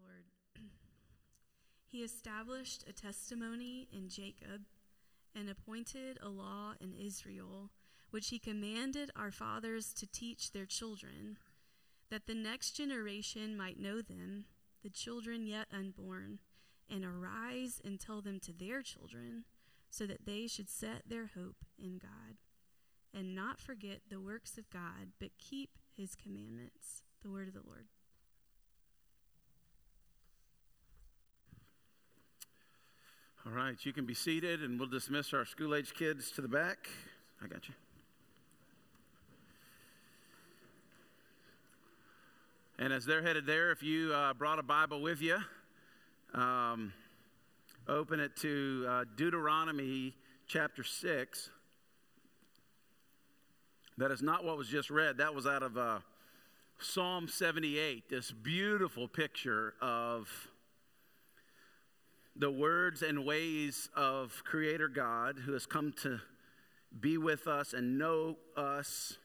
Lord. he established a testimony in Jacob and appointed a law in Israel, which he commanded our fathers to teach their children, that the next generation might know them, the children yet unborn, and arise and tell them to their children, so that they should set their hope in God, and not forget the works of God, but keep his commandments. The word of the Lord. All right, you can be seated and we'll dismiss our school age kids to the back. I got you. And as they're headed there, if you uh, brought a Bible with you, um, open it to uh, Deuteronomy chapter 6. That is not what was just read, that was out of uh, Psalm 78, this beautiful picture of the words and ways of Creator God who has come to be with us and know us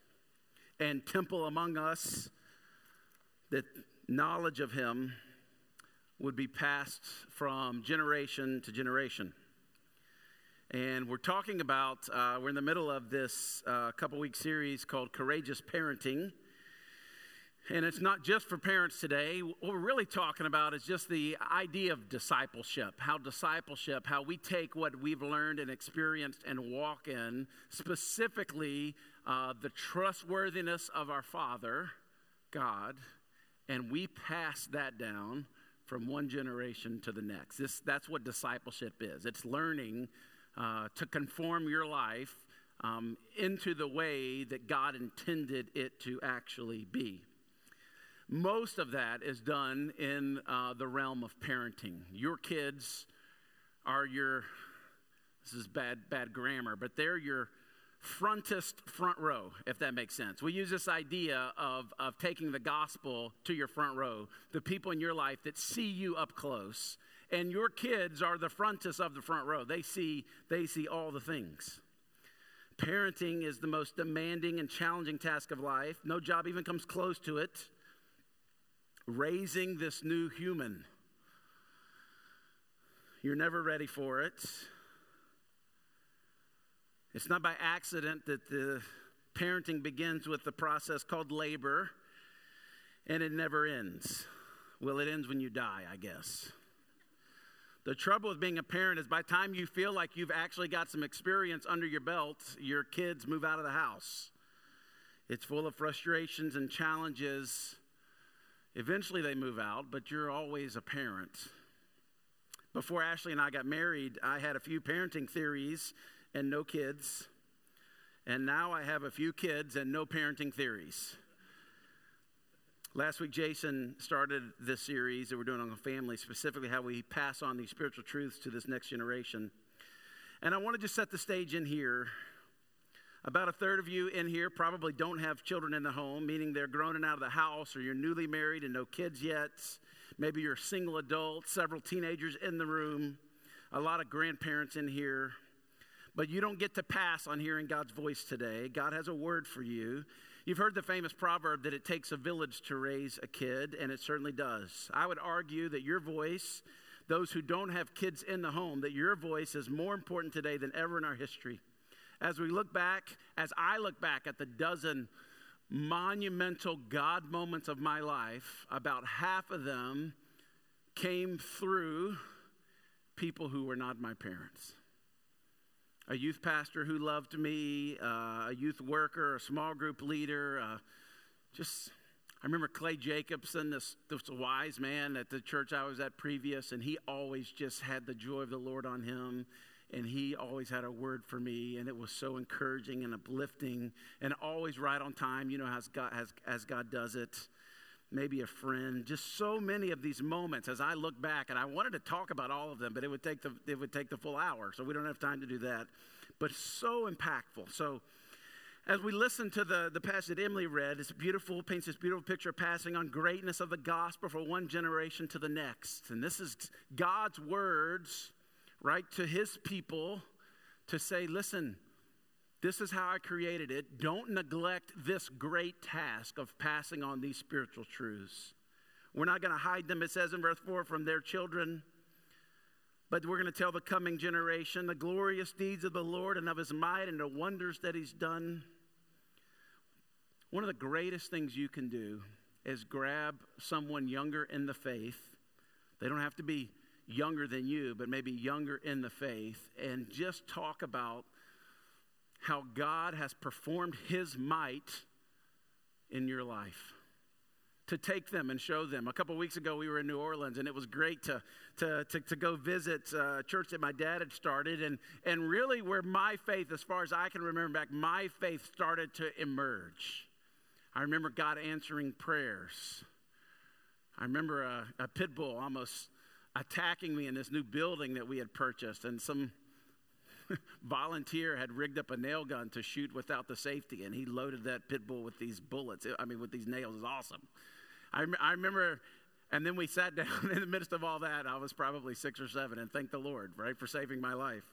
and temple among us, that knowledge of Him would be passed from generation to generation. And we're talking about, uh, we're in the middle of this uh, couple week series called Courageous Parenting. And it's not just for parents today. What we're really talking about is just the idea of discipleship. How discipleship, how we take what we've learned and experienced and walk in, specifically uh, the trustworthiness of our Father, God, and we pass that down from one generation to the next. This, that's what discipleship is it's learning uh, to conform your life um, into the way that God intended it to actually be. Most of that is done in uh, the realm of parenting. Your kids are your, this is bad, bad grammar, but they're your frontest front row, if that makes sense. We use this idea of, of taking the gospel to your front row, the people in your life that see you up close. And your kids are the frontest of the front row. They see, they see all the things. Parenting is the most demanding and challenging task of life. No job even comes close to it raising this new human. You're never ready for it. It's not by accident that the parenting begins with the process called labor and it never ends. Well, it ends when you die, I guess. The trouble with being a parent is by the time you feel like you've actually got some experience under your belt, your kids move out of the house. It's full of frustrations and challenges Eventually they move out, but you're always a parent. Before Ashley and I got married, I had a few parenting theories and no kids. And now I have a few kids and no parenting theories. Last week, Jason started this series that we're doing on the family, specifically how we pass on these spiritual truths to this next generation. And I want to just set the stage in here about a third of you in here probably don't have children in the home, meaning they're grown and out of the house, or you're newly married and no kids yet. Maybe you're a single adult, several teenagers in the room, a lot of grandparents in here. But you don't get to pass on hearing God's voice today. God has a word for you. You've heard the famous proverb that it takes a village to raise a kid, and it certainly does. I would argue that your voice, those who don't have kids in the home, that your voice is more important today than ever in our history as we look back, as I look back at the dozen monumental God moments of my life, about half of them came through people who were not my parents. A youth pastor who loved me, uh, a youth worker, a small group leader, uh, just I remember Clay Jacobson, this, this wise man at the church I was at previous, and he always just had the joy of the Lord on him and he always had a word for me and it was so encouraging and uplifting and always right on time. You know as god as, as god does it. Maybe a friend. Just so many of these moments as i look back and i wanted to talk about all of them but it would take the it would take the full hour so we don't have time to do that. But so impactful. So as we listen to the, the passage that Emily read, it's beautiful, paints this beautiful picture of passing on greatness of the gospel from one generation to the next. And this is God's words right, to his people to say, listen, this is how I created it. Don't neglect this great task of passing on these spiritual truths. We're not going to hide them, it says in verse 4, from their children. But we're going to tell the coming generation the glorious deeds of the Lord and of his might and the wonders that he's done. One of the greatest things you can do is grab someone younger in the faith. They don't have to be younger than you, but maybe younger in the faith, and just talk about how God has performed his might in your life to take them and show them. A couple weeks ago, we were in New Orleans, and it was great to, to, to, to go visit uh, a church that my dad had started. And, and really, where my faith, as far as I can remember back, my faith started to emerge. I remember God answering prayers. I remember a, a pit bull almost attacking me in this new building that we had purchased, and some volunteer had rigged up a nail gun to shoot without the safety, and he loaded that pit bull with these bullets. I mean, with these nails. Was awesome. I, I remember, and then we sat down in the midst of all that. I was probably six or seven, and thank the Lord, right, for saving my life.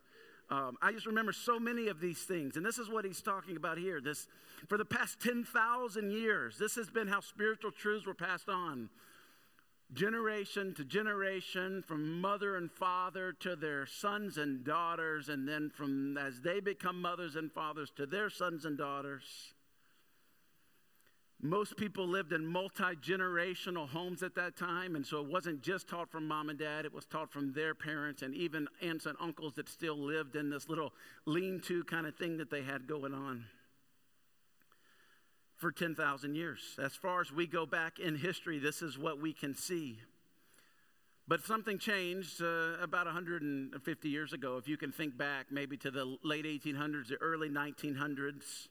Um, I just remember so many of these things, and this is what he's talking about here. This, for the past ten thousand years, this has been how spiritual truths were passed on, generation to generation, from mother and father to their sons and daughters, and then from as they become mothers and fathers to their sons and daughters. Most people lived in multi generational homes at that time, and so it wasn't just taught from mom and dad, it was taught from their parents and even aunts and uncles that still lived in this little lean to kind of thing that they had going on for 10,000 years. As far as we go back in history, this is what we can see. But something changed uh, about 150 years ago. If you can think back maybe to the late 1800s, the early 1900s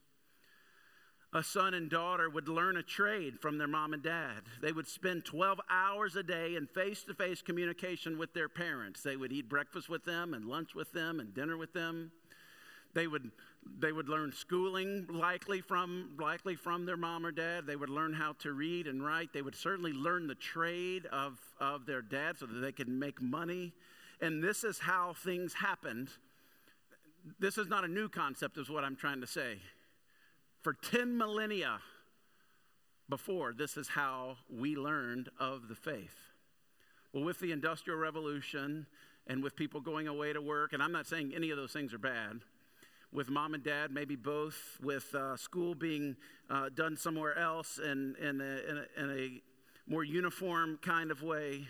a son and daughter would learn a trade from their mom and dad. They would spend 12 hours a day in face to face communication with their parents. They would eat breakfast with them and lunch with them and dinner with them. They would, they would learn schooling likely from, likely from their mom or dad. They would learn how to read and write. They would certainly learn the trade of, of their dad so that they could make money. And this is how things happened. This is not a new concept, is what I'm trying to say for 10 millennia before, this is how we learned of the faith. Well, with the Industrial Revolution and with people going away to work, and I'm not saying any of those things are bad, with mom and dad, maybe both, with uh, school being uh, done somewhere else in, in, a, in, in a more uniform kind of way,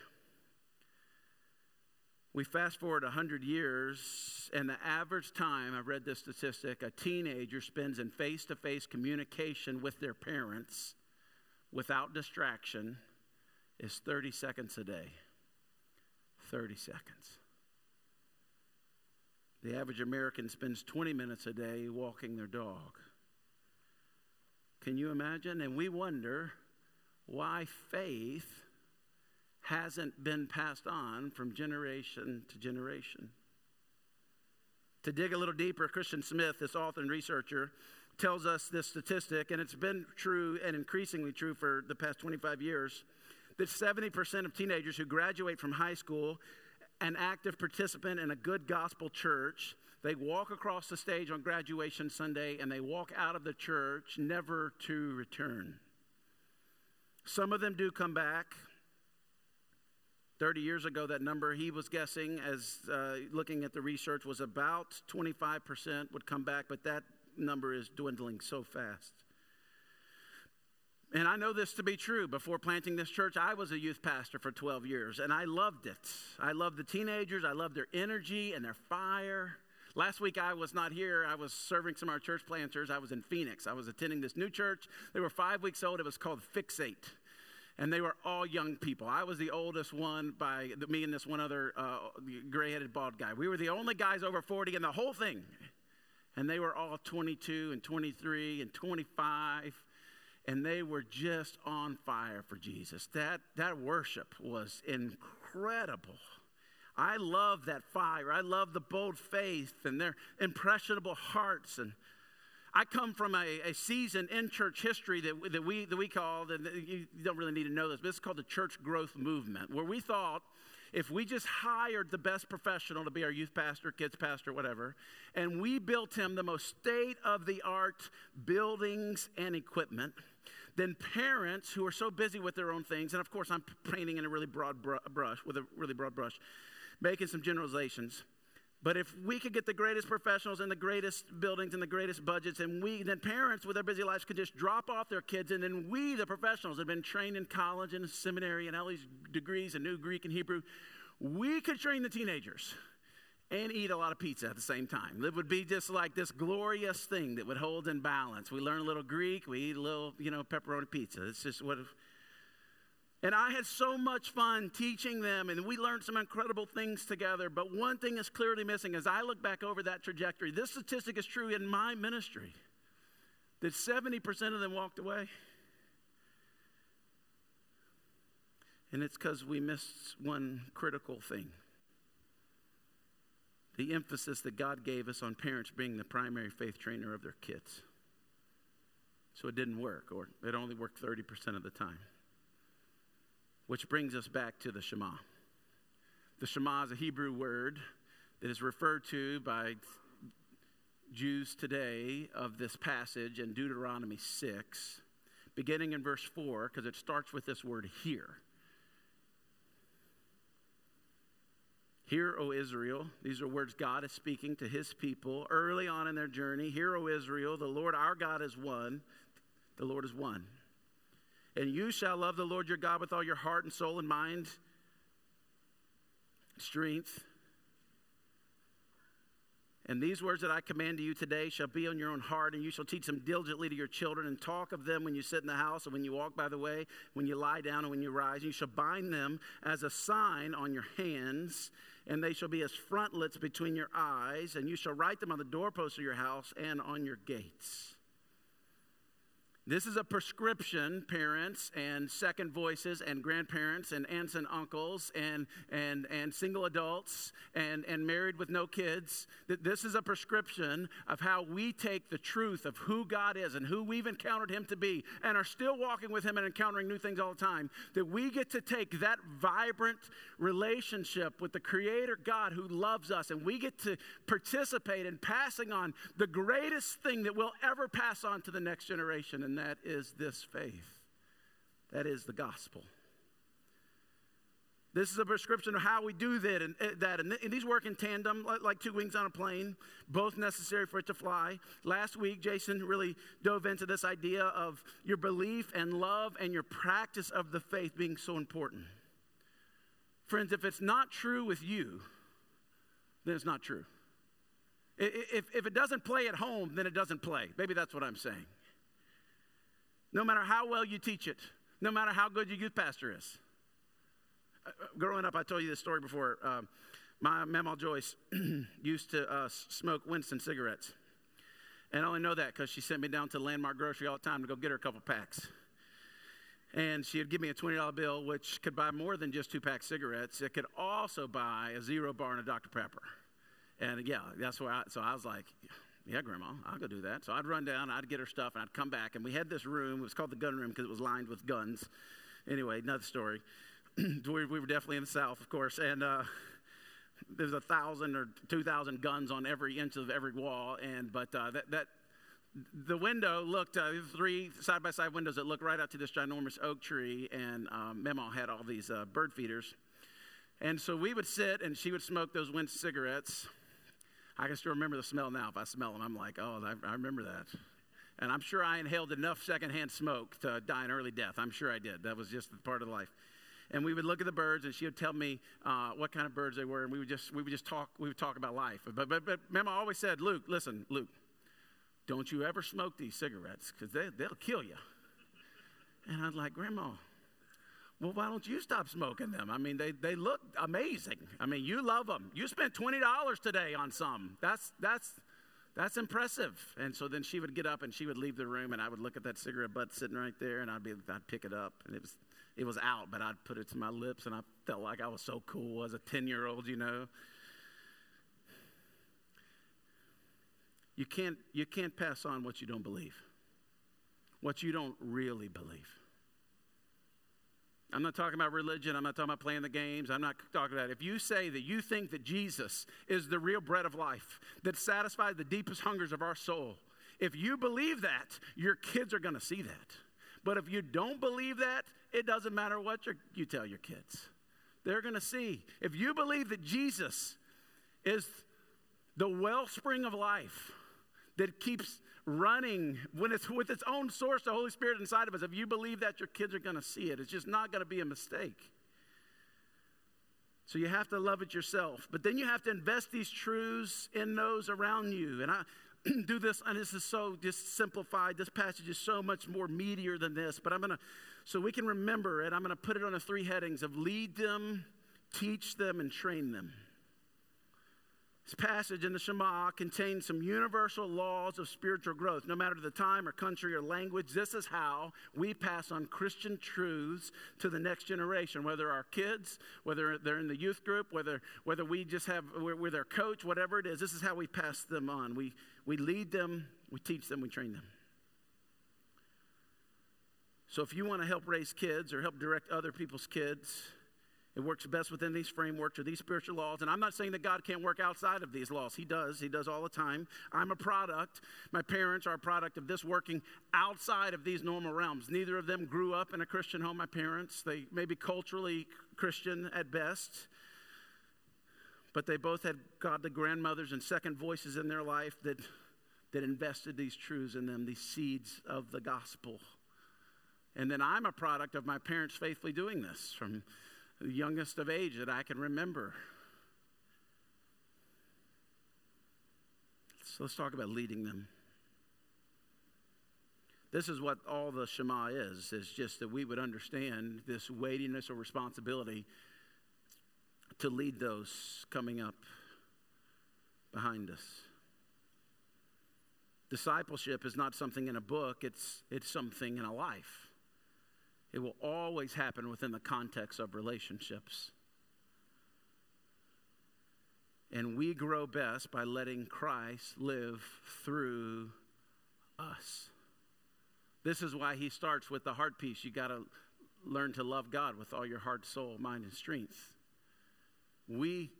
we fast forward 100 years, and the average time, I've read this statistic, a teenager spends in face to face communication with their parents without distraction is 30 seconds a day. 30 seconds. The average American spends 20 minutes a day walking their dog. Can you imagine? And we wonder why faith hasn't been passed on from generation to generation. To dig a little deeper, Christian Smith, this author and researcher, tells us this statistic, and it's been true and increasingly true for the past 25 years, that 70% of teenagers who graduate from high school, an active participant in a good gospel church, they walk across the stage on graduation Sunday and they walk out of the church never to return. Some of them do come back, 30 years ago, that number he was guessing, as uh, looking at the research, was about 25% would come back, but that number is dwindling so fast. And I know this to be true. Before planting this church, I was a youth pastor for 12 years, and I loved it. I loved the teenagers, I loved their energy and their fire. Last week I was not here. I was serving some of our church planters. I was in Phoenix. I was attending this new church. They were five weeks old. It was called Fixate and they were all young people. I was the oldest one by me and this one other uh, gray headed bald guy. We were the only guys over 40 in the whole thing. And they were all 22 and 23 and 25. And they were just on fire for Jesus. That, that worship was incredible. I love that fire. I love the bold faith and their impressionable hearts. And I come from a, a season in church history that, that, we, that we call, and you don't really need to know this, but it's called the church growth movement, where we thought if we just hired the best professional to be our youth pastor, kids pastor, whatever, and we built him the most state of the art buildings and equipment, than parents who are so busy with their own things. And of course, I'm painting in a really broad brush, with a really broad brush, making some generalizations. But if we could get the greatest professionals and the greatest buildings and the greatest budgets, and we, then parents with their busy lives could just drop off their kids, and then we, the professionals, have been trained in college and seminary and all these degrees and New Greek and Hebrew, we could train the teenagers and eat a lot of pizza at the same time. It would be just like this glorious thing that would hold in balance. We learn a little Greek, we eat a little, you know, pepperoni pizza. It's just what and I had so much fun teaching them, and we learned some incredible things together. But one thing is clearly missing as I look back over that trajectory. This statistic is true in my ministry that 70% of them walked away. And it's because we missed one critical thing the emphasis that God gave us on parents being the primary faith trainer of their kids. So it didn't work, or it only worked 30% of the time. Which brings us back to the Shema. The Shema is a Hebrew word that is referred to by Jews today of this passage in Deuteronomy 6, beginning in verse 4, because it starts with this word here. Hear, O Israel. These are words God is speaking to his people early on in their journey. Hear, O Israel, the Lord our God is one. The Lord is one. And you shall love the Lord your God with all your heart and soul and mind, strength. And these words that I command to you today shall be on your own heart, and you shall teach them diligently to your children, and talk of them when you sit in the house, and when you walk by the way, when you lie down, and when you rise. And you shall bind them as a sign on your hands, and they shall be as frontlets between your eyes, and you shall write them on the doorposts of your house and on your gates. This is a prescription, parents and second voices and grandparents and aunts and uncles and, and, and single adults and, and married with no kids. That this is a prescription of how we take the truth of who God is and who we've encountered Him to be and are still walking with Him and encountering new things all the time. That we get to take that vibrant relationship with the Creator God who loves us and we get to participate in passing on the greatest thing that we'll ever pass on to the next generation. And that is this faith. That is the gospel. This is a prescription of how we do that, and, uh, that, and, these work in tandem, like, like, two wings on a plane, both necessary for it to fly. Last week, Jason really dove into this idea of your belief and love and your practice of the faith being so important. Friends, if it's not true with you, then it's not true. If, if it doesn't play at home, then it doesn't play. Maybe that's what I'm saying no matter how well you teach it, no matter how good your youth pastor is. Uh, uh growing up, I told you this story before. Uh, my Mama Joyce used to uh, smoke Winston cigarettes. And I only know that because she sent me down to Landmark Grocery all the time to go get her a couple packs. And she'd give me a $20 bill, which could buy more than just two packs of cigarettes. It could also buy a zero bar and a Dr. Pepper. And yeah, that's why. I, so I was like, yeah, Grandma, I'll go do that. So I'd run down, I'd get her stuff, and I'd come back. And we had this room. It was called the gun room because it was lined with guns. Anyway, another story. we, were definitely in the South, of course. And uh, there's a thousand or two thousand guns on every inch of every wall. And but uh, that that the window looked uh, three side by side windows that looked right out to this ginormous oak tree. And um, had all these uh, bird feeders. And so we would sit, and she would smoke those Winston cigarettes I can still remember the smell now. If I smell them, I'm like, oh, I, I remember that. And I'm sure I inhaled enough secondhand smoke to die an early death. I'm sure I did. That was just part of life. And we would look at the birds, and she would tell me uh, what kind of birds they were, and we would just we would just talk. We would talk about life. But but but Mama always said, Luke, listen, Luke, don't you ever smoke these cigarettes because they they'll kill you. And I was like, Grandma, well, why don't you stop smoking them? I mean, they, they look amazing. I mean, you love them. You spent $20 today on some. That's, that's, that's impressive. And so then she would get up and she would leave the room, and I would look at that cigarette butt sitting right there, and I'd, be, I'd pick it up. And it was, it was out, but I'd put it to my lips, and I felt like I was so cool as a 10 year old, you know. You can't, you can't pass on what you don't believe, what you don't really believe. I'm not talking about religion. I'm not talking about playing the games. I'm not talking about it. If you say that you think that Jesus is the real bread of life that satisfies the deepest hungers of our soul, if you believe that, your kids are going to see that. But if you don't believe that, it doesn't matter what you tell your kids. They're going to see. If you believe that Jesus is the wellspring of life that keeps running when it's with its own source, the Holy Spirit inside of us, if you believe that, your kids are going to see it. It's just not going to be a mistake. So you have to love it yourself. But then you have to invest these truths in those around you. And I do this, and this is so just simplified. This passage is so much more meatier than this. But I'm going to, so we can remember it, I'm going to put it on the three headings of lead them, teach them, and train them. This passage in the Shema contains some universal laws of spiritual growth. No matter the time or country or language, this is how we pass on Christian truths to the next generation, whether our kids, whether they're in the youth group, whether, whether we just have, we're, we're their coach, whatever it is, this is how we pass them on. We, we lead them, we teach them, we train them. So if you want to help raise kids or help direct other people's kids, it works best within these frameworks or these spiritual laws. And I'm not saying that God can't work outside of these laws. He does. He does all the time. I'm a product. My parents are a product of this working outside of these normal realms. Neither of them grew up in a Christian home, my parents. They may be culturally Christian at best. But they both had godly grandmothers and second voices in their life that, that invested these truths in them, these seeds of the gospel. And then I'm a product of my parents faithfully doing this from the youngest of age that I can remember. So let's talk about leading them. This is what all the Shema is, is just that we would understand this weightiness or responsibility to lead those coming up behind us. Discipleship is not something in a book, it's, it's something in a life. It will always happen within the context of relationships. And we grow best by letting Christ live through us. This is why he starts with the heart piece. You got to learn to love God with all your heart, soul, mind, and strength. We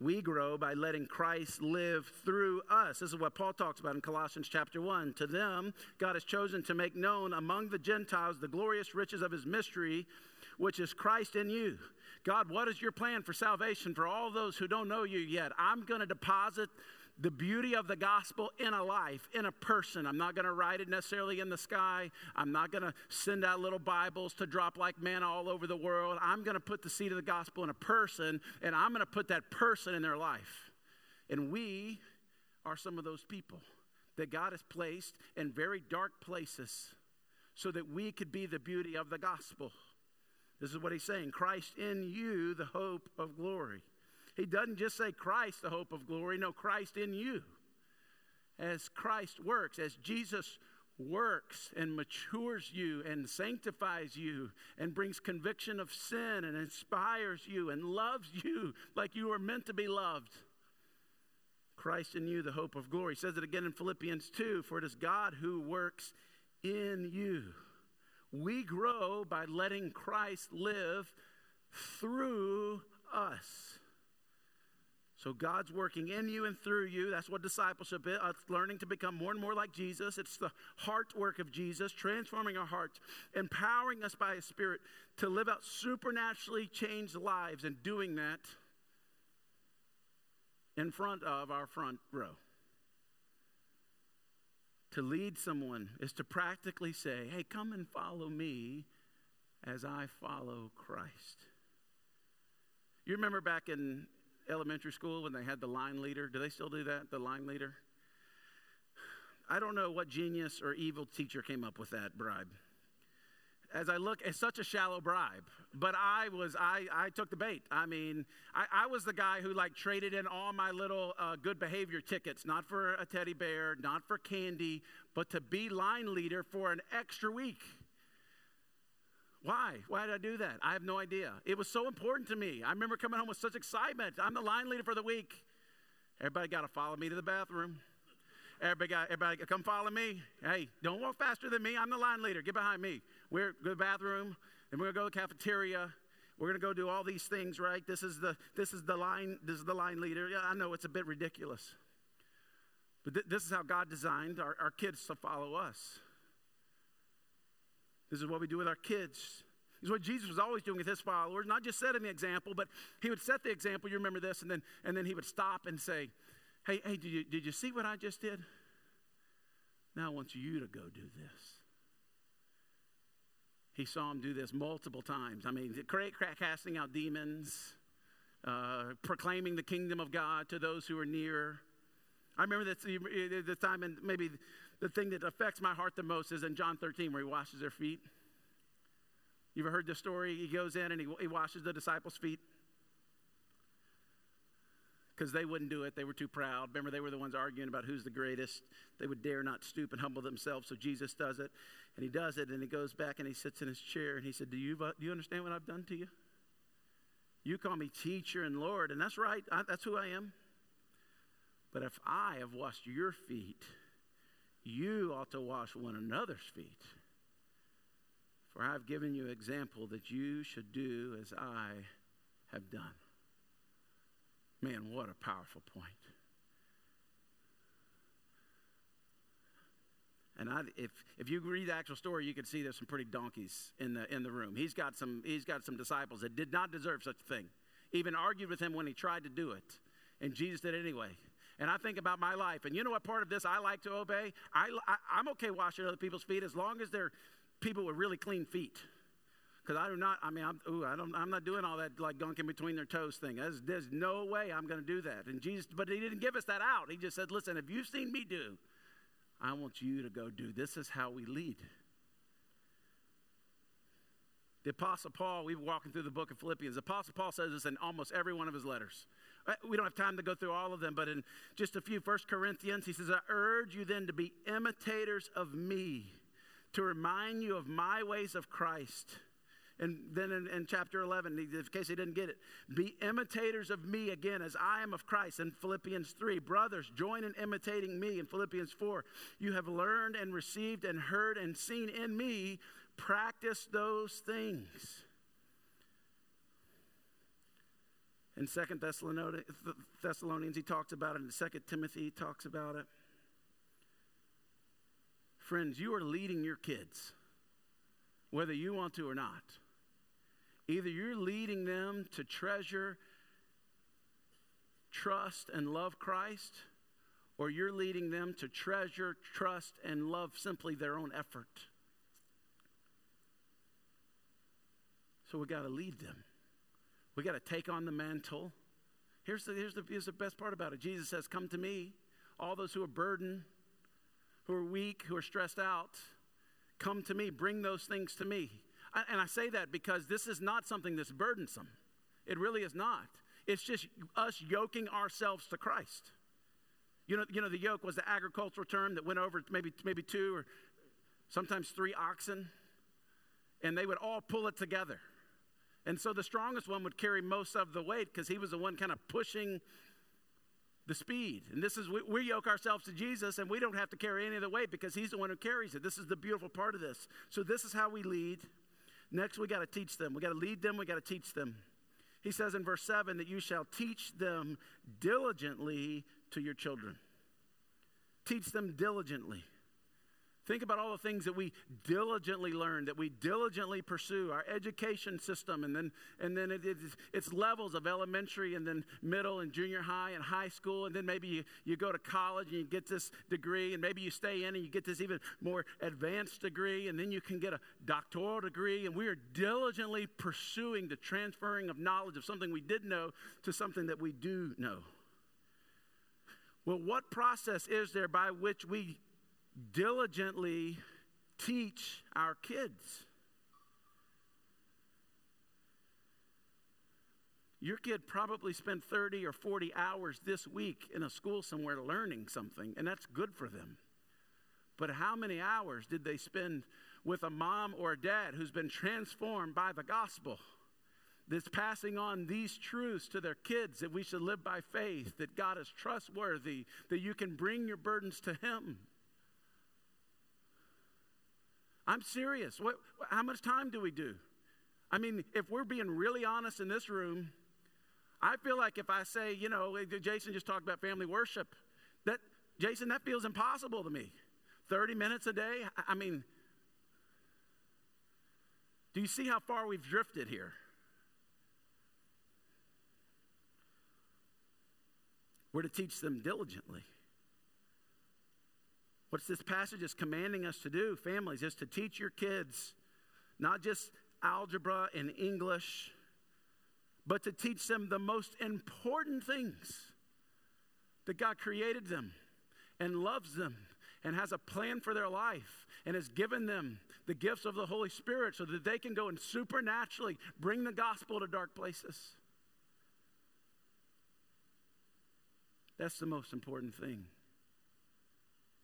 we grow by letting Christ live through us. This is what Paul talks about in Colossians chapter 1. To them, God has chosen to make known among the Gentiles the glorious riches of his mystery, which is Christ in you. God, what is your plan for salvation for all those who don't know you yet? I'm going to deposit the beauty of the gospel in a life, in a person. I'm not going to write it necessarily in the sky. I'm not going to send out little Bibles to drop like manna all over the world. I'm going to put the seed of the gospel in a person, and I'm going to put that person in their life. And we are some of those people that God has placed in very dark places so that we could be the beauty of the gospel. This is what he's saying Christ in you, the hope of glory. He doesn't just say Christ, the hope of glory. No, Christ in you. As Christ works, as Jesus works and matures you and sanctifies you and brings conviction of sin and inspires you and loves you like you are meant to be loved. Christ in you, the hope of glory. He says it again in Philippians 2 For it is God who works in you. We grow by letting Christ live through us. So God's working in you and through you. That's what discipleship is. It's learning to become more and more like Jesus. It's the heart work of Jesus, transforming our hearts, empowering us by His Spirit to live out supernaturally changed lives, and doing that in front of our front row. To lead someone is to practically say, hey, come and follow me as I follow Christ. You remember back in elementary school when they had the line leader? Do they still do that, the line leader? I don't know what genius or evil teacher came up with that bribe. As I look, it's such a shallow bribe. But I was, I, I took the bait. I mean, I, I was the guy who like traded in all my little uh, good behavior tickets, not for a teddy bear, not for candy, but to be line leader for an extra week. Why? Why did I do that? I have no idea. It was so important to me. I remember coming home with such excitement. I'm the line leader for the week. Everybody got to follow me to the bathroom. Everybody got, everybody come follow me. Hey, don't walk faster than me. I'm the line leader. Get behind me. We're go to the bathroom, and we're gonna go to the cafeteria. We're gonna go do all these things, right? This is the this is the line this is the line leader. Yeah, I know it's a bit ridiculous, but th- this is how God designed our, our kids to follow us. This is what we do with our kids. This is what Jesus was always doing with his followers, not just setting the example, but he would set the example. You remember this, and then and then he would stop and say, "Hey, hey, did you did you see what I just did? Now I want you to go do this." He saw him do this multiple times. I mean, casting out demons, uh, proclaiming the kingdom of God to those who are near. I remember that the time, and maybe the thing that affects my heart the most is in John 13, where he washes their feet. You ever heard the story? He goes in and he, he washes the disciples' feet because they wouldn't do it. They were too proud. Remember, they were the ones arguing about who's the greatest. They would dare not stoop and humble themselves. So Jesus does it, and he does it, and he goes back and he sits in his chair and he said, "Do you do you understand what I've done to you? You call me teacher and Lord, and that's right. I, that's who I am. But if I have washed your feet, you ought to wash one another's feet." For I have given you example that you should do as I have done. Man, what a powerful point. And I, if, if you read the actual story, you can see there's some pretty donkeys in the, in the room. He's got, some, he's got some disciples that did not deserve such a thing, even argued with him when he tried to do it. And Jesus did it anyway. And I think about my life. And you know what part of this I like to obey? I, I, am okay washing other people's feet as long as they're people with really clean feet. Because I do not, I mean, I'm, ooh, I don't, I'm not doing all that like dunking between their toes thing. There's, there's no way I'm going to do that. And Jesus, but he didn't give us that out. He just said, listen, if you've seen me do, I want you to go do. This is how we lead. The Apostle Paul, we were walking through the book of Philippians. The Apostle Paul says this in almost every one of his letters. We don't have time to go through all of them, but in just a few, First Corinthians, he says, I urge you then to be imitators of me to remind you of my ways of Christ. And then in, in, chapter 11, in case he didn't get it, be imitators of me again as I am of Christ. In Philippians 3, brothers, join in imitating me. In Philippians 4, you have learned and received and heard and seen in me. Practice those things. In Second Thessalonians, he talks about it. In Second Timothy, he talks about it. Friends, you are leading your kids, whether you want to or not. Either you're leading them to treasure, trust, and love Christ, or you're leading them to treasure, trust, and love simply their own effort. So we got to lead them. We got to take on the mantle. Here's the, here's, the, here's the best part about it Jesus says, Come to me, all those who are burdened who are weak, who are stressed out, come to me. Bring those things to me. And I say that because this is not something that's burdensome. It really is not. It's just us yoking ourselves to Christ. You know, you know, the yoke was the agricultural term that went over maybe, maybe two or sometimes three oxen, and they would all pull it together. And so the strongest one would carry most of the weight because he was the one kind of pushing the speed. And this is, we, we, yoke ourselves to Jesus and we don't have to carry any of the weight because he's the one who carries it. This is the beautiful part of this. So, this is how we lead. Next, we got to teach them. We got to lead them, we got to teach them. He says in verse 7 that you shall teach them diligently to your children. Teach them diligently. Think about all the things that we diligently learn, that we diligently pursue, our education system, and then, and then it, it's, levels of elementary and then middle and junior high and high school, and then maybe you, you go to college and you get this degree, and maybe you stay in and you get this even more advanced degree, and then you can get a doctoral degree, and we are diligently pursuing the transferring of knowledge of something we did know to something that we do know. Well, what process is there by which we diligently teach our kids. Your kid probably spent 30 or 40 hours this week in a school somewhere learning something, and that's good for them. But how many hours did they spend with a mom or a dad who's been transformed by the gospel? That's passing on these truths to their kids that we should live by faith, that God is trustworthy, that you can bring your burdens to Him. I'm serious. What, how much time do we do? I mean, if we're being really honest in this room, I feel like if I say, you know, Jason just talked about family worship, that, Jason, that feels impossible to me. 30 minutes a day? I mean, Do you see how far we've drifted here? We're to teach them diligently. What this passage is commanding us to do, families, is to teach your kids not just algebra and English, but to teach them the most important things that God created them and loves them and has a plan for their life and has given them the gifts of the Holy Spirit so that they can go and supernaturally bring the gospel to dark places. That's the most important thing.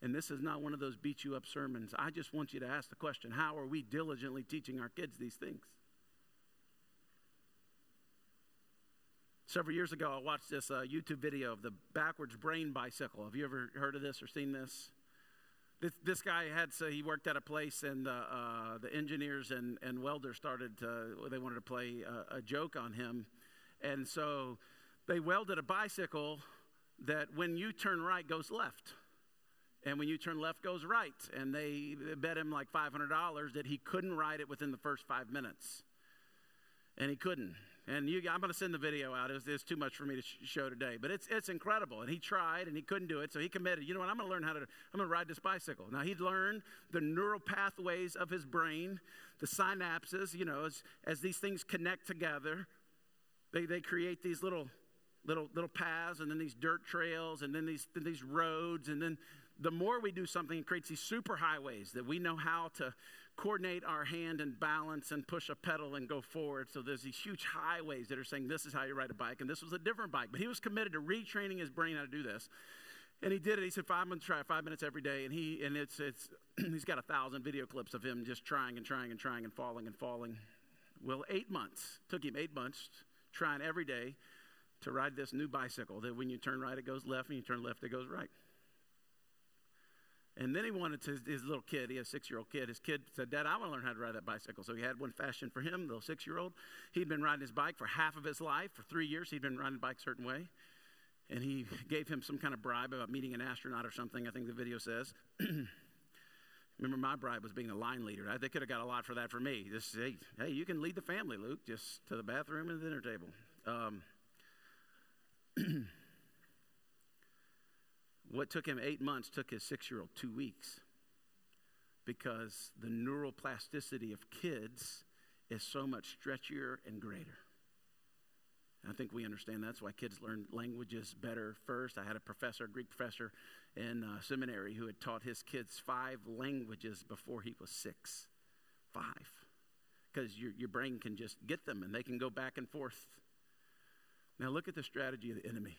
And this is not one of those beat you up sermons. I just want you to ask the question how are we diligently teaching our kids these things? Several years ago, I watched this uh, YouTube video of the backwards brain bicycle. Have you ever heard of this or seen this? This, this guy had, so he worked at a place, and the, uh, the engineers and, and welders started to, they wanted to play a, a joke on him. And so they welded a bicycle that when you turn right goes left. And when you turn left goes right. And they bet him like $500 that he couldn't ride it within the first five minutes. And he couldn't. And you, I'm going to send the video out. It's, too much for me to sh- show today, but it's it's incredible. And he tried, and he couldn't do it, so he committed. You know what? I'm going to learn how to. I'm going to ride this bicycle. Now he'd learned the neural pathways of his brain, the synapses. You know, as as these things connect together, they they create these little little little paths, and then these dirt trails, and then these then these roads, and then the more we do something, it creates these super highways that we know how to coordinate our hand and balance and push a pedal and go forward. So there's these huge highways that are saying this is how you ride a bike, and this was a different bike. But he was committed to retraining his brain how to do this. And he did it. He said, five minutes, try five minutes every day. And he and it's it's he's got a thousand video clips of him just trying and trying and trying and falling and falling. Well, eight months. Took him eight months trying every day to ride this new bicycle that when you turn right it goes left and you turn left it goes right. And then he wanted to, his little kid, he has a six year old kid. His kid said, Dad, I want to learn how to ride that bicycle. So he had one fashioned for him, the little six year old. He'd been riding his bike for half of his life. For three years, he'd been riding a bike a certain way. And he gave him some kind of bribe about meeting an astronaut or something, I think the video says. Remember, my bribe was being a line leader. They could have got a lot for that for me. Just, hey, hey, you can lead the family, Luke, just to the bathroom and the dinner table. Um, What took him eight months took his six year old two weeks because the neural plasticity of kids is so much stretchier and greater. I think we understand that's why kids learn languages better first. I had a professor, a Greek professor in uh, seminary, who had taught his kids five languages before he was six. Five. Because your, your brain can just get them and they can go back and forth. Now, look at the strategy of the enemy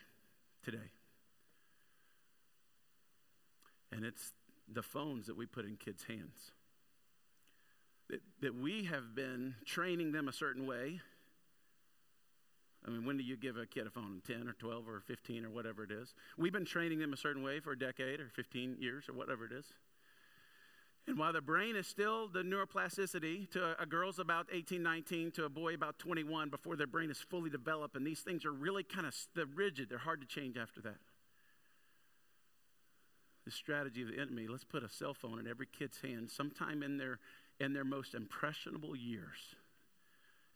today. And it's the phones that we put in kids' hands. That, that we have been training them a certain way. I mean, when do you give a kid a phone? 10 or 12 or 15 or whatever it is. We've been training them a certain way for a decade or 15 years or whatever it is. And while the brain is still the neuroplasticity to a, girl's about 18, 19, to a boy about 21 before their brain is fully developed, and these things are really kind of rigid, they're hard to change after that the strategy of the enemy. Let's put a cell phone in every kid's hand sometime in their, in their most impressionable years.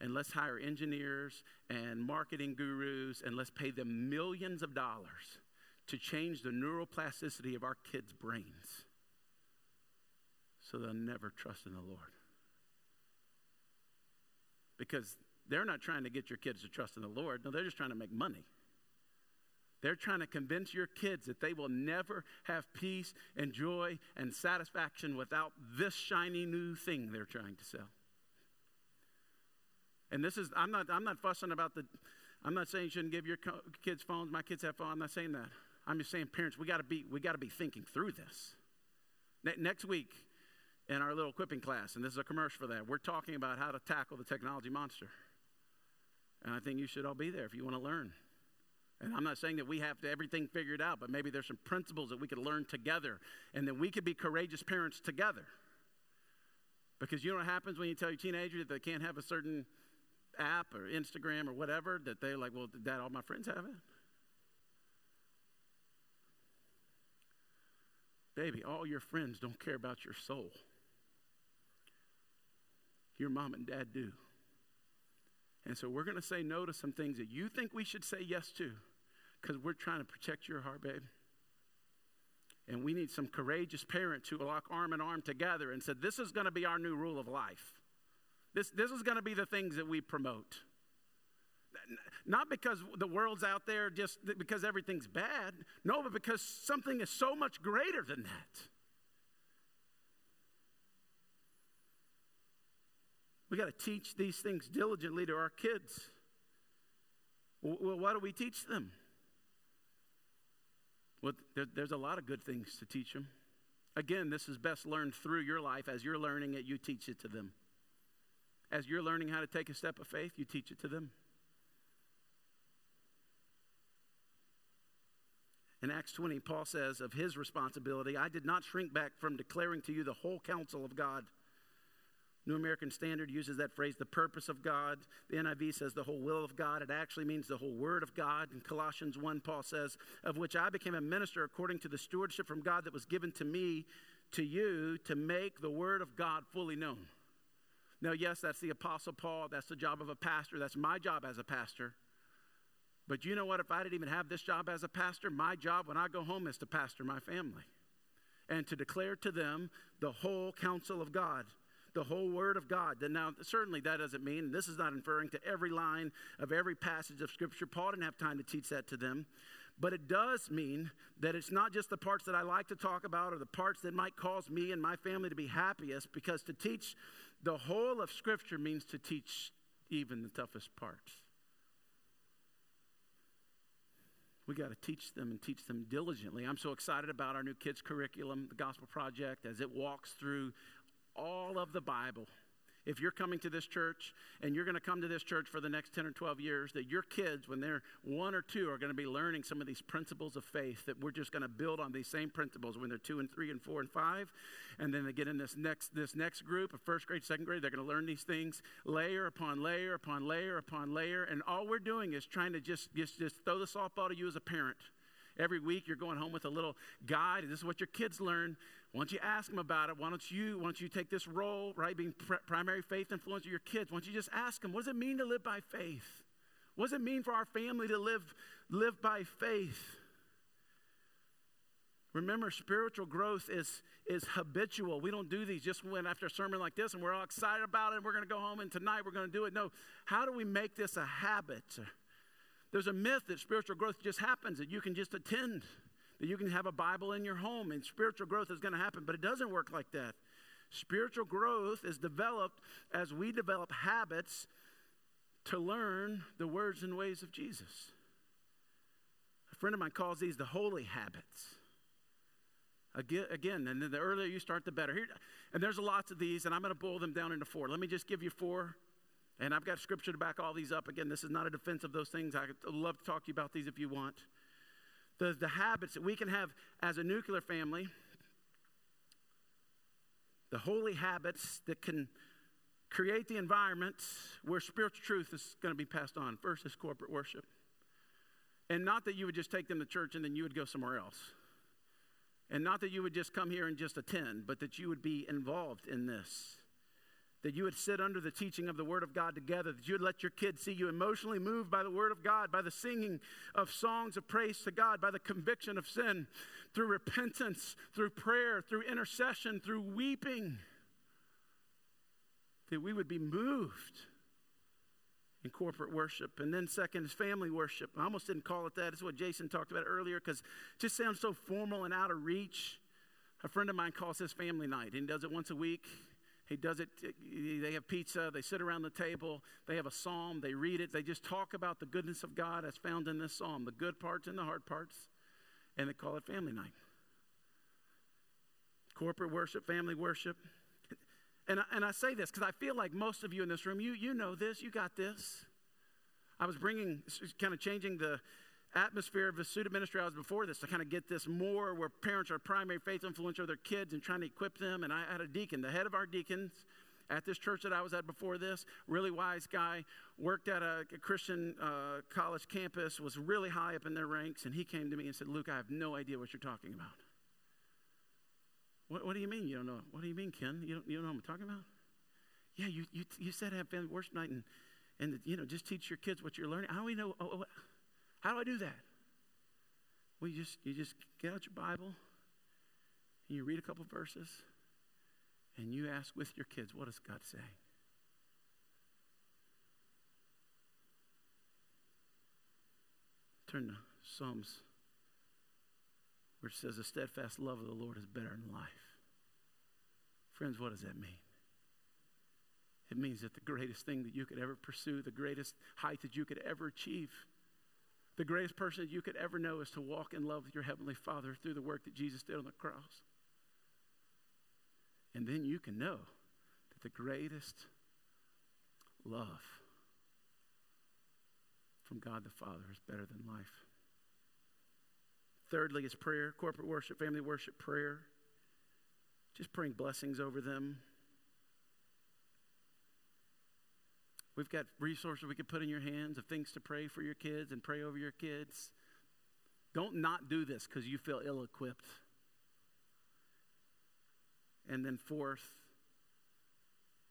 And let's hire engineers and marketing gurus and let's pay them millions of dollars to change the neuroplasticity of our kids' brains so they'll never trust in the Lord. Because they're not trying to get your kids to trust in the Lord. No, they're just trying to make money. They're trying to convince your kids that they will never have peace and joy and satisfaction without this shiny new thing they're trying to sell. And this is, I'm not, I'm not fussing about the, I'm not saying you shouldn't give your kids phones. My kids have phones. I'm not saying that. I'm just saying, parents, we got to be, we got to be thinking through this. Ne- next week, in our little equipping class, and this is a commercial for that, we're talking about how to tackle the technology monster. And I think you should all be there if you want to learn. And I'm not saying that we have to everything figured out, but maybe there's some principles that we could learn together and that we could be courageous parents together. Because you know what happens when you tell your teenager that they can't have a certain app or Instagram or whatever, that they're like, well, dad, all my friends have it? Baby, all your friends don't care about your soul. your mom and dad do. And so we're going to say no to some things that you think we should say yes to because we're trying to protect your heart, babe. And we need some courageous parents who lock arm in arm together and said, This is going to be our new rule of life. This, this is going to be the things that we promote. Not because the world's out there just because everything's bad. No, but because something is so much greater than that. We got to teach these things diligently to our kids. Well, why do we teach them? Well, there, there's a lot of good things to teach them. Again, this is best learned through your life. As you're learning it, you teach it to them. As you're learning how to take a step of faith, you teach it to them. In Acts 20, Paul says of his responsibility, I did not shrink back from declaring to you the whole counsel of God. New American Standard uses that phrase, the purpose of God. The NIV says the whole will of God. It actually means the whole word of God. In Colossians 1, Paul says, of which I became a minister according to the stewardship from God that was given to me, to you, to make the word of God fully known. Now, yes, that's the Apostle Paul. That's the job of a pastor. That's my job as a pastor. But you know what? If I didn't even have this job as a pastor, my job when I go home is to pastor my family and to declare to them the whole counsel of God the whole Word of God. Now, certainly that doesn't mean, this is not inferring to every line of every passage of Scripture. Paul didn't have time to teach that to them. But it does mean that it's not just the parts that I like to talk about or the parts that might cause me and my family to be happiest, because to teach the whole of Scripture means to teach even the toughest parts. We got to teach them and teach them diligently. I'm so excited about our new kids' curriculum, the Gospel Project, as it walks through all of the Bible. If you're coming to this church and you're going to come to this church for the next 10 or 12 years, that your kids, when they're one or two, are going to be learning some of these principles of faith, that we're just going to build on these same principles when they're two and three and four and five. And then they get in this next, this next group of first grade, second grade, they're going to learn these things layer upon layer upon layer upon layer. And all we're doing is trying to just, just, just throw the softball to you as a parent. Every week you're going home with a little guide, and this is what your kids learn. Why don't you ask them about it? Why don't you, why don't you take this role, right, being pr- primary faith influencer your kids? Why don't you just ask them, what does it mean to live by faith? What does it mean for our family to live, live by faith? Remember, spiritual growth is, is habitual. We don't do these just when after a sermon like this and we're all excited about it and we're going to go home and tonight we're going to do it. No, how do we make this a habit? There's a myth that spiritual growth just happens, that you can just attend that you can have a Bible in your home and spiritual growth is going to happen, but it doesn't work like that. Spiritual growth is developed as we develop habits to learn the words and ways of Jesus. A friend of mine calls these the holy habits. Again, again and the earlier you start, the better. Here, and there's lots of these, and I'm going to boil them down into four. Let me just give you four. And I've got scripture to back all these up. Again, this is not a defense of those things. I'd love to talk to you about these if you want the, the habits that we can have as a nuclear family, the holy habits that can create the environment where spiritual truth is going to be passed on. First is corporate worship. And not that you would just take them to church and then you would go somewhere else. And not that you would just come here and just attend, but that you would be involved in this that you would sit under the teaching of the Word of God together, that you would let your kids see you emotionally moved by the Word of God, by the singing of songs of praise to God, by the conviction of sin, through repentance, through prayer, through intercession, through weeping, that we would be moved in corporate worship. And then, second, is family worship. I almost didn't call it that. It's what Jason talked about earlier because it just sounds so formal and out of reach. A friend of mine calls his family night, and he does it once a week. He does it, they have pizza, they sit around the table, they have a psalm, they read it, they just talk about the goodness of God as found in this psalm, the good parts and the hard parts, and they call it family night. Corporate worship, family worship. And I, and I say this because I feel like most of you in this room, you, you know this, you got this. I was bringing, kind of changing the atmosphere of the student ministry I was before this to kind of get this more where parents are primary faith influencer of their kids and trying to equip them. And I had a deacon, the head of our deacons at this church that I was at before this, really wise guy, worked at a, a Christian uh, college campus, was really high up in their ranks. And he came to me and said, Luke, I have no idea what you're talking about. What, what do you mean you don't know? What do you mean, Ken? You don't, you don't know what I'm talking about? Yeah, you, you, you said have family worship night and, and, you know, just teach your kids what you're learning. I do we know? Oh, oh, how do I do that? Well, you just, you just get out your Bible and you read a couple verses and you ask with your kids, what does God say? Turn to Psalms it says, The steadfast love of the Lord is better than life. Friends, what does that mean? It means that the greatest thing that you could ever pursue, the greatest height that you could ever achieve, the greatest person you could ever know is to walk in love with your Heavenly Father through the work that Jesus did on the cross. And then you can know that the greatest love from God the Father is better than life. Thirdly, is prayer, corporate worship, family worship, prayer. Just praying blessings over them. We've got resources we could put in your hands of things to pray for your kids and pray over your kids. Don't not do this because you feel ill equipped. And then, fourth,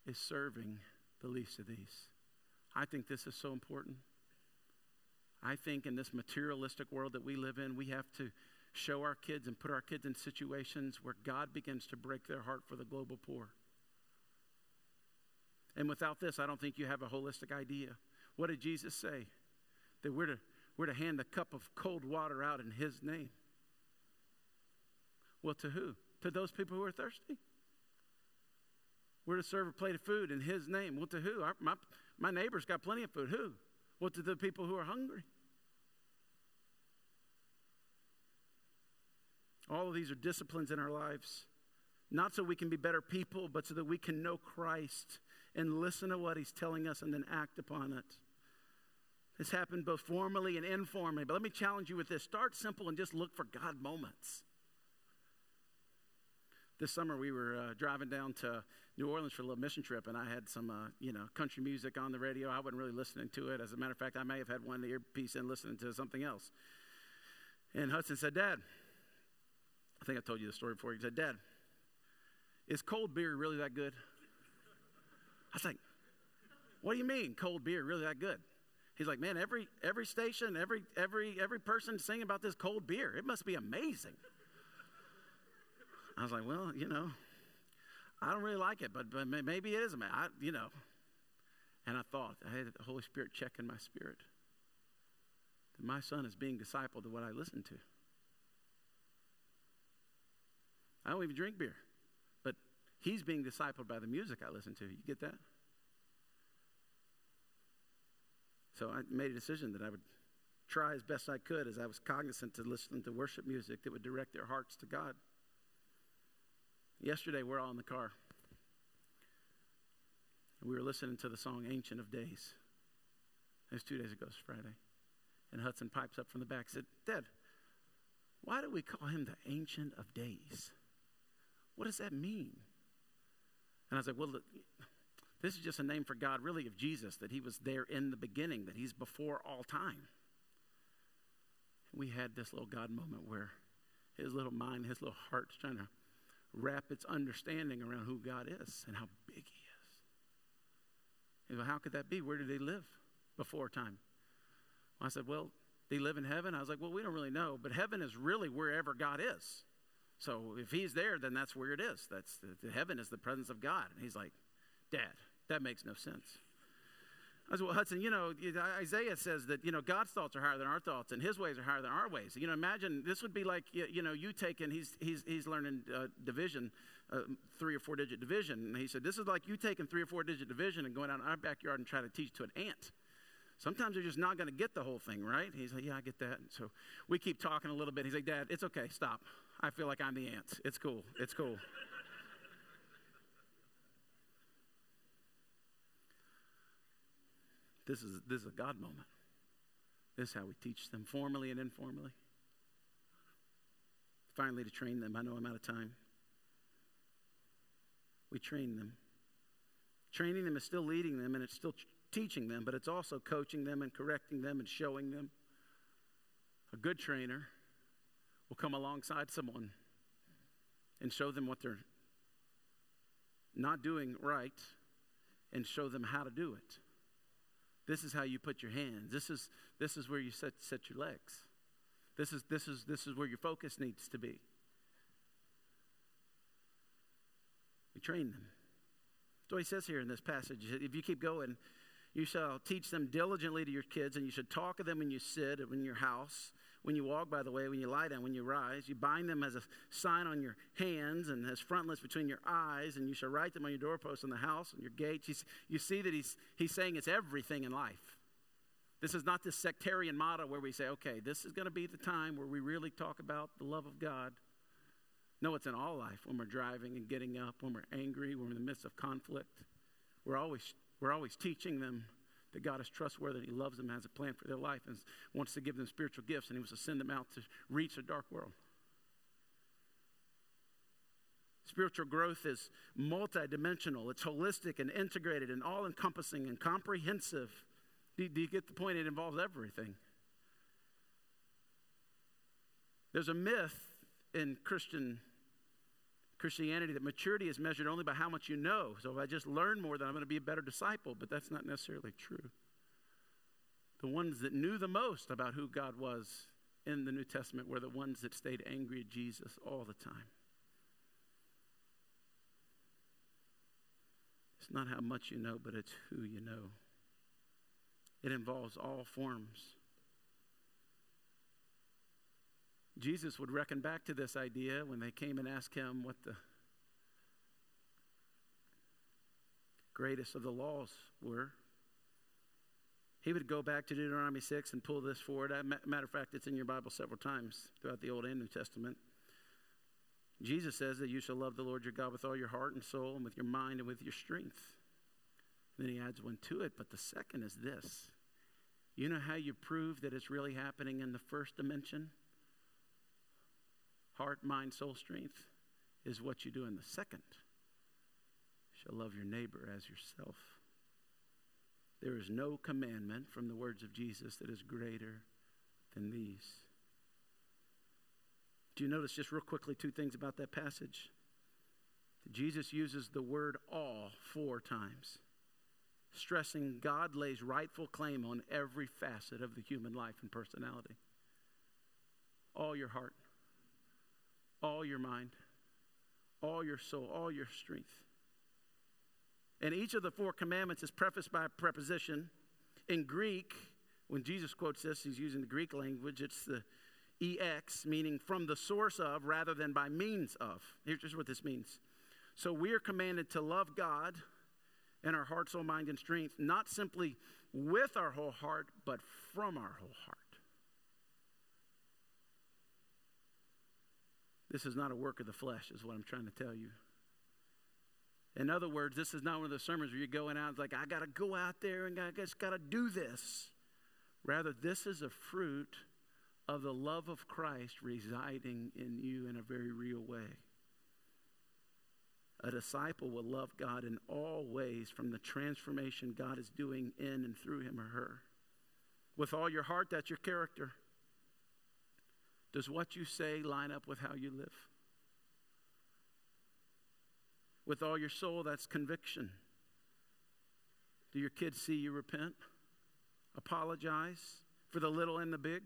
is serving the least of these. I think this is so important. I think in this materialistic world that we live in, we have to show our kids and put our kids in situations where God begins to break their heart for the global poor. And without this, I don't think you have a holistic idea. What did Jesus say? That we're to, we're to hand a cup of cold water out in His name. Well, to who? To those people who are thirsty. We're to serve a plate of food in His name. Well, to who? Our, my, my neighbor's got plenty of food. Who? Well, to the people who are hungry. All of these are disciplines in our lives, not so we can be better people, but so that we can know Christ and listen to what he's telling us and then act upon it. This happened both formally and informally. But let me challenge you with this start simple and just look for God moments. This summer, we were uh, driving down to New Orleans for a little mission trip, and I had some, uh, you know, country music on the radio. I wasn't really listening to it. As a matter of fact, I may have had one earpiece in listening to something else. And Hudson said, Dad, I think I told you the story before. He said, Dad, is cold beer really that good? I was like, what do you mean cold beer really that good? He's like, man, every every station, every every every person singing about this cold beer. It must be amazing. I was like, well, you know, I don't really like it, but, but maybe it is man. I, you know. And I thought, I had the Holy Spirit checking my spirit that my son is being discipled to what I listen to. I don't even drink beer. He's being discipled by the music I listen to. You get that? So I made a decision that I would try as best I could as I was cognizant to listen to worship music that would direct their hearts to God. Yesterday, we're all in the car. We were listening to the song Ancient of Days. It was two days ago, it's Friday. And Hudson pipes up from the back and said, Dad, why do we call him the Ancient of Days? What does that mean? And I was like, well, this is just a name for God, really, of Jesus, that he was there in the beginning, that he's before all time. We had this little God moment where his little mind, his little heart's trying to wrap its understanding around who God is and how big he is. How could that be? Where did they live before time? Well, I said, well, they live in heaven? I was like, well, we don't really know, but heaven is really wherever God is. So if he's there, then that's where it is. That's the, the heaven is the presence of God. And he's like, Dad, that makes no sense. I said, well, Hudson, you know, Isaiah says that, you know, God's thoughts are higher than our thoughts and his ways are higher than our ways. You know, imagine this would be like, you know, you taking, he's, he's, he's learning uh, division, uh, three or four digit division. And he said, this is like you taking three or four digit division and going out in our backyard and trying to teach to an ant. Sometimes you're just not going to get the whole thing, right? He's like, yeah, I get that. And so we keep talking a little bit. He's like, Dad, it's okay, stop. I feel like I'm the ant. It's cool. It's cool. this is this is a God moment. This is how we teach them formally and informally. Finally, to train them. I know I'm out of time. We train them. Training them is still leading them and it's still teaching them, but it's also coaching them and correcting them and showing them. A good trainer will come alongside someone and show them what they're not doing right and show them how to do it. This is how you put your hands. This is, this is where you set, set your legs. This is, this, is, this is where your focus needs to be. We train them. So he says here in this passage if you keep going, you shall teach them diligently to your kids, and you should talk of them when you sit in your house, when you walk, by the way, when you lie down, when you rise. You bind them as a sign on your hands and as frontlets between your eyes, and you shall write them on your doorposts in the house and your gates. You, you see that he's, he's saying it's everything in life. This is not this sectarian motto where we say, okay, this is going to be the time where we really talk about the love of God. No, it's in all life when we're driving and getting up, when we're angry, when we're in the midst of conflict. We're always, we're always teaching them that God is trustworthy, He loves them, has a plan for their life, and wants to give them spiritual gifts, and He wants to send them out to reach a dark world. Spiritual growth is multidimensional, it's holistic and integrated and all encompassing and comprehensive. Do, do you get the point? It involves everything. There's a myth in Christian Christianity that maturity is measured only by how much you know. So if I just learn more, then I'm going to be a better disciple. But that's not necessarily true. The ones that knew the most about who God was in the New Testament were the ones that stayed angry at Jesus all the time. It's not how much you know, but it's who you know. It involves all forms Jesus would reckon back to this idea when they came and asked him what the greatest of the laws were. He would go back to Deuteronomy 6 and pull this forward. Matter of fact, it's in your Bible several times throughout the Old and New Testament. Jesus says that you shall love the Lord your God with all your heart and soul and with your mind and with your strength. And then he adds one to it, but the second is this. You know how you prove that it's really happening in the first dimension? Heart, mind, soul strength is what you do in the second. Shall love your neighbor as yourself. There is no commandment from the words of Jesus that is greater than these. Do you notice just real quickly two things about that passage? Jesus uses the word all four times, stressing God lays rightful claim on every facet of the human life and personality. All your heart, all your mind, all your soul, all your strength. And each of the four commandments is prefaced by a preposition. In Greek, when Jesus quotes this, he's using the Greek language. It's the EX, meaning from the source of rather than by means of. Here's what this means. So we are commanded to love God in our heart, soul, mind, and strength, not simply with our whole heart, but from our whole heart. This is not a work of the flesh, is what I'm trying to tell you. In other words, this is not one of those sermons where you're going out, it's like, I got to go out there and I just got to do this. Rather, this is a fruit of the love of Christ residing in you in a very real way. A disciple will love God in all ways from the transformation God is doing in and through him or her. With all your heart, that's your character. Does what you say line up with how you live? With all your soul, that's conviction. Do your kids see you repent? Apologize for the little and the big?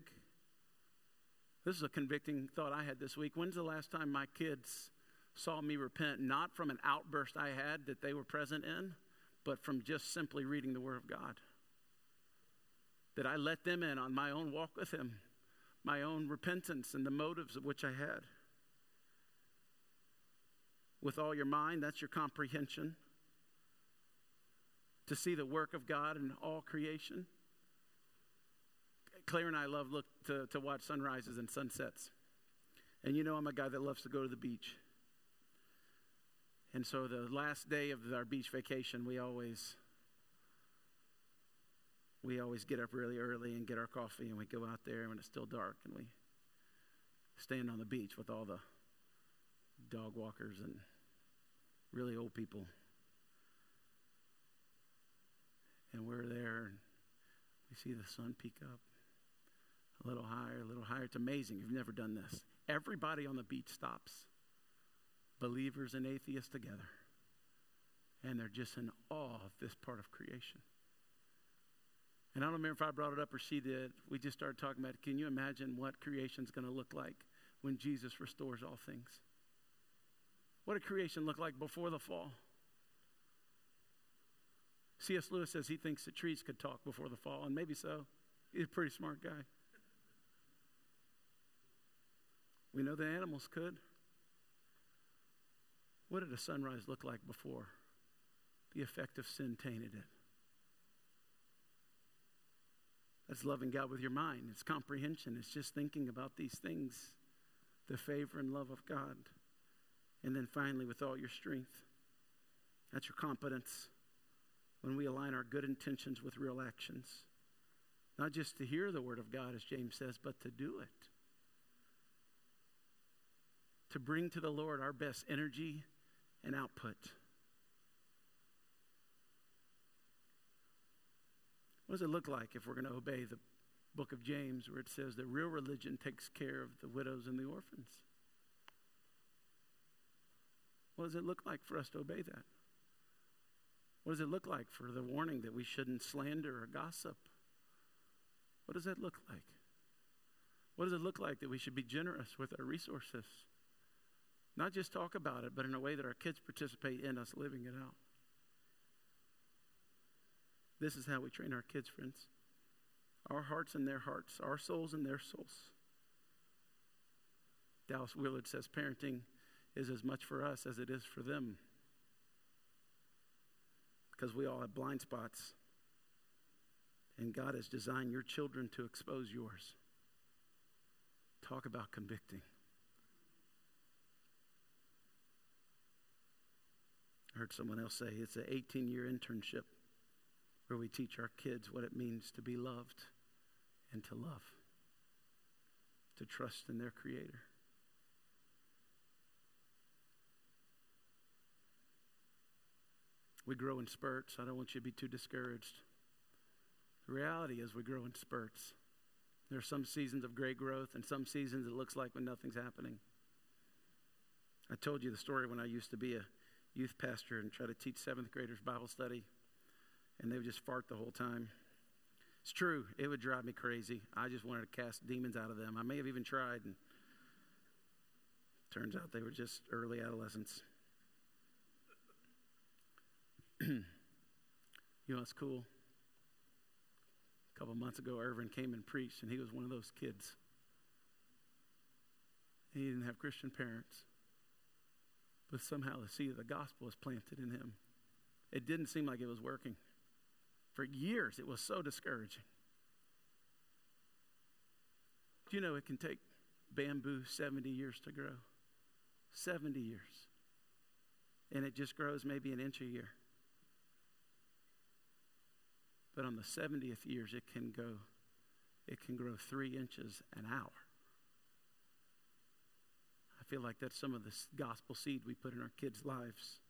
This is a convicting thought I had this week. When's the last time my kids saw me repent, not from an outburst I had that they were present in, but from just simply reading the Word of God? That I let them in on my own walk with Him my own repentance and the motives of which I had. With all your mind, that's your comprehension. To see the work of God in all creation. Claire and I love look to, to watch sunrises and sunsets. And you know I'm a guy that loves to go to the beach. And so the last day of our beach vacation, we always we always get up really early and get our coffee and we go out there when it's still dark and we stand on the beach with all the dog walkers and really old people. And we're there and we see the sun peek up a little higher, a little higher. It's amazing. You've never done this. Everybody on the beach stops, believers and atheists together. and they're just in awe of this part of creation. And I don't remember if I brought it up or she did. We just started talking about it. Can you imagine what creation's going to look like when Jesus restores all things? What did creation look like before the fall? C.S. Lewis says he thinks the trees could talk before the fall, and maybe so. He's a pretty smart guy. We know the animals could. What did a sunrise look like before the effect of sin tainted it? That's loving God with your mind. It's comprehension. It's just thinking about these things, the favor and love of God. And then finally, with all your strength. That's your competence when we align our good intentions with real actions. Not just to hear the word of God, as James says, but to do it. To bring to the Lord our best energy and output. What does it look like if we're going to obey the book of James where it says that real religion takes care of the widows and the orphans? What does it look like for us to obey that? What does it look like for the warning that we shouldn't slander or gossip? What does that look like? What does it look like that we should be generous with our resources? Not just talk about it, but in a way that our kids participate in us living it out. This is how we train our kids, friends. Our hearts and their hearts, our souls and their souls. Dallas Willard says parenting is as much for us as it is for them. Because we all have blind spots. And God has designed your children to expose yours. Talk about convicting. I heard someone else say it's an 18 year internship where we teach our kids what it means to be loved and to love, to trust in their Creator. We grow in spurts. I don't want you to be too discouraged. The reality is, we grow in spurts. There are some seasons of great growth, and some seasons it looks like when nothing's happening. I told you the story when I used to be a youth pastor and try to teach seventh graders Bible study and they would just fart the whole time. It's true, it would drive me crazy. I just wanted to cast demons out of them. I may have even tried, and turns out they were just early adolescents. you know what's cool? A couple months ago, Irvin came and preached, and he was one of those kids. He didn't have Christian parents, but somehow the seed of the gospel was planted in him. It didn't seem like it was working. For years, it was so discouraging. Do you know it can take bamboo 70 years to grow? 70 years. And it just grows maybe an inch a year. But on the 70th years, it can go, it can grow three inches an hour. I feel like that's some of the gospel seed we put in our kids' lives.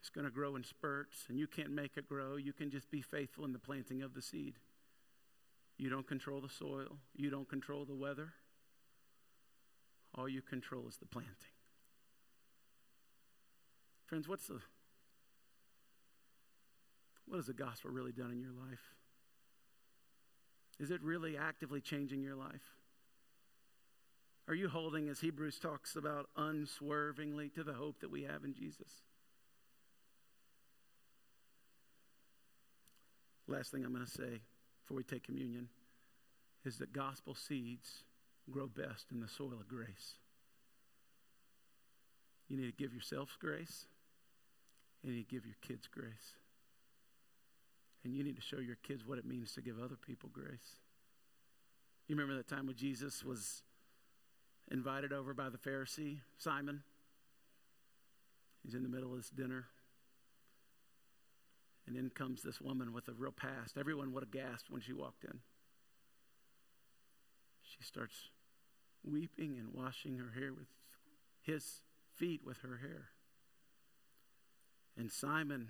It's going to grow in spurts, and you can't make it grow. You can just be faithful in the planting of the seed. You don't control the soil, you don't control the weather. All you control is the planting. Friends, what's the what has the gospel really done in your life? Is it really actively changing your life? Are you holding, as Hebrews talks about, unswervingly to the hope that we have in Jesus? Last thing I'm going to say before we take communion is that gospel seeds grow best in the soil of grace. You need to give yourselves grace, and you need to give your kids grace. And you need to show your kids what it means to give other people grace. You remember that time when Jesus was invited over by the Pharisee, Simon? He's in the middle of this dinner. And in comes this woman with a real past. Everyone would have gasped when she walked in. She starts weeping and washing her hair with his feet with her hair. And Simon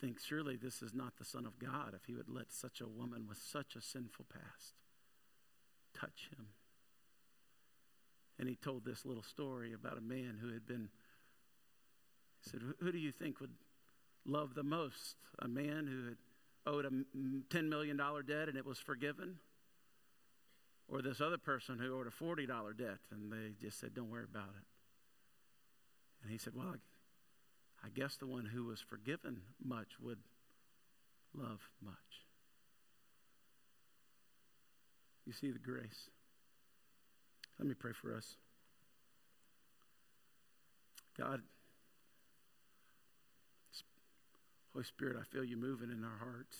thinks, surely this is not the Son of God if he would let such a woman with such a sinful past touch him. And he told this little story about a man who had been I said, Who do you think would love the most? A man who had owed a $10 million debt and it was forgiven? Or this other person who owed a $40 debt and they just said, Don't worry about it. And he said, Well, I guess the one who was forgiven much would love much. You see the grace. Let me pray for us. God, Holy Spirit, I feel you moving in our hearts.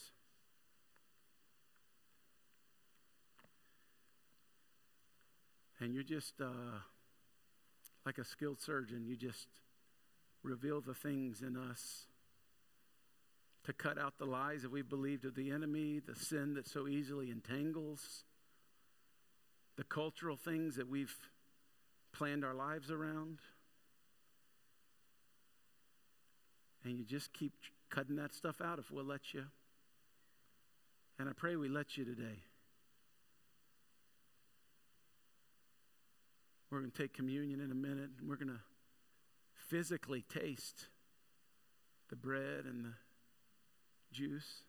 And you're just uh, like a skilled surgeon. You just reveal the things in us to cut out the lies that we've believed of the enemy, the sin that so easily entangles, the cultural things that we've planned our lives around. And you just keep cutting that stuff out if we'll let you. And I pray we let you today. We're going to take communion in a minute. And we're going to physically taste the bread and the juice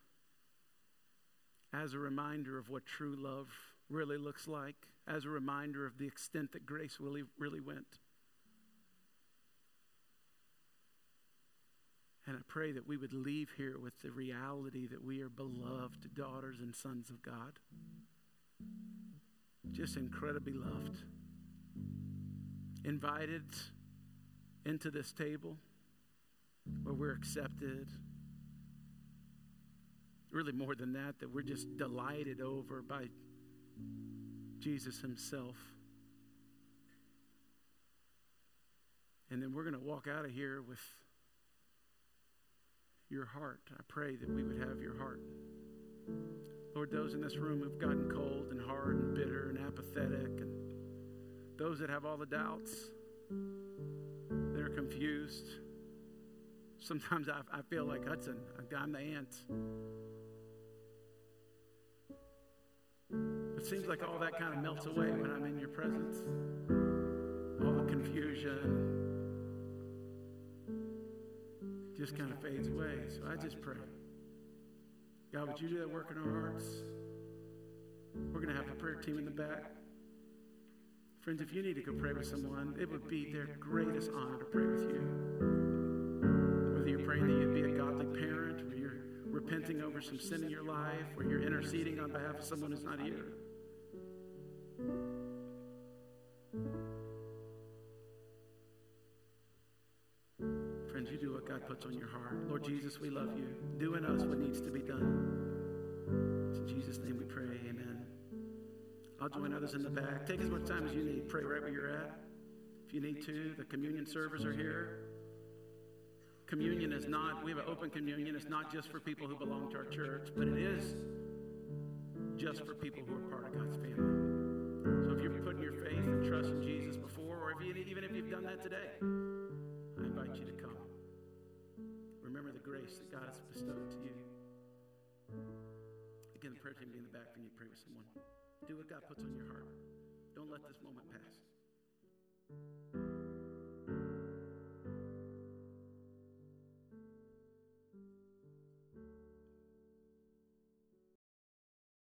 as a reminder of what true love really looks like, as a reminder of the extent that grace really, really went. And I pray that we would leave here with the reality that we are beloved daughters and sons of God. Just incredibly loved. Invited into this table where we're accepted. Really, more than that, that we're just delighted over by Jesus Himself. And then we're going to walk out of here with your heart. I pray that we would have your heart. Lord, those in this room who've gotten cold and hard and bitter and apathetic, and those that have all the doubts, they're confused. Sometimes I, I feel like Hudson, I'm the ant. It seems like all that kind of melts away when I'm in your presence. All the confusion just kind of fades away. So I just pray. God, would you do that work in our hearts? We're going to have a prayer team in the back. Friends, if you need to go pray with someone, it would be their greatest honor to pray with you. Whether you're praying that you'd be a godly parent, or you're repenting over some sin in your life, or you're interceding on behalf of someone who's not here. Do what God puts on your heart. Lord Jesus, we love you. Do in us what needs to be done. It's in Jesus' name we pray. Amen. I'll join others in the back. Take as much time as you need. Pray right where you're at. If you need to, the communion servers are here. Communion is not, we have an open communion. It's not just for people who belong to our church, but it is just for people who are part of God's family. So if you're putting your faith and trust in Jesus before, or if you, even if you've done that today, I invite you to come. Grace that God has bestowed to you. Again, the prayer team be in the back for you pray with someone. Do what God puts on your heart. Don't let this moment pass.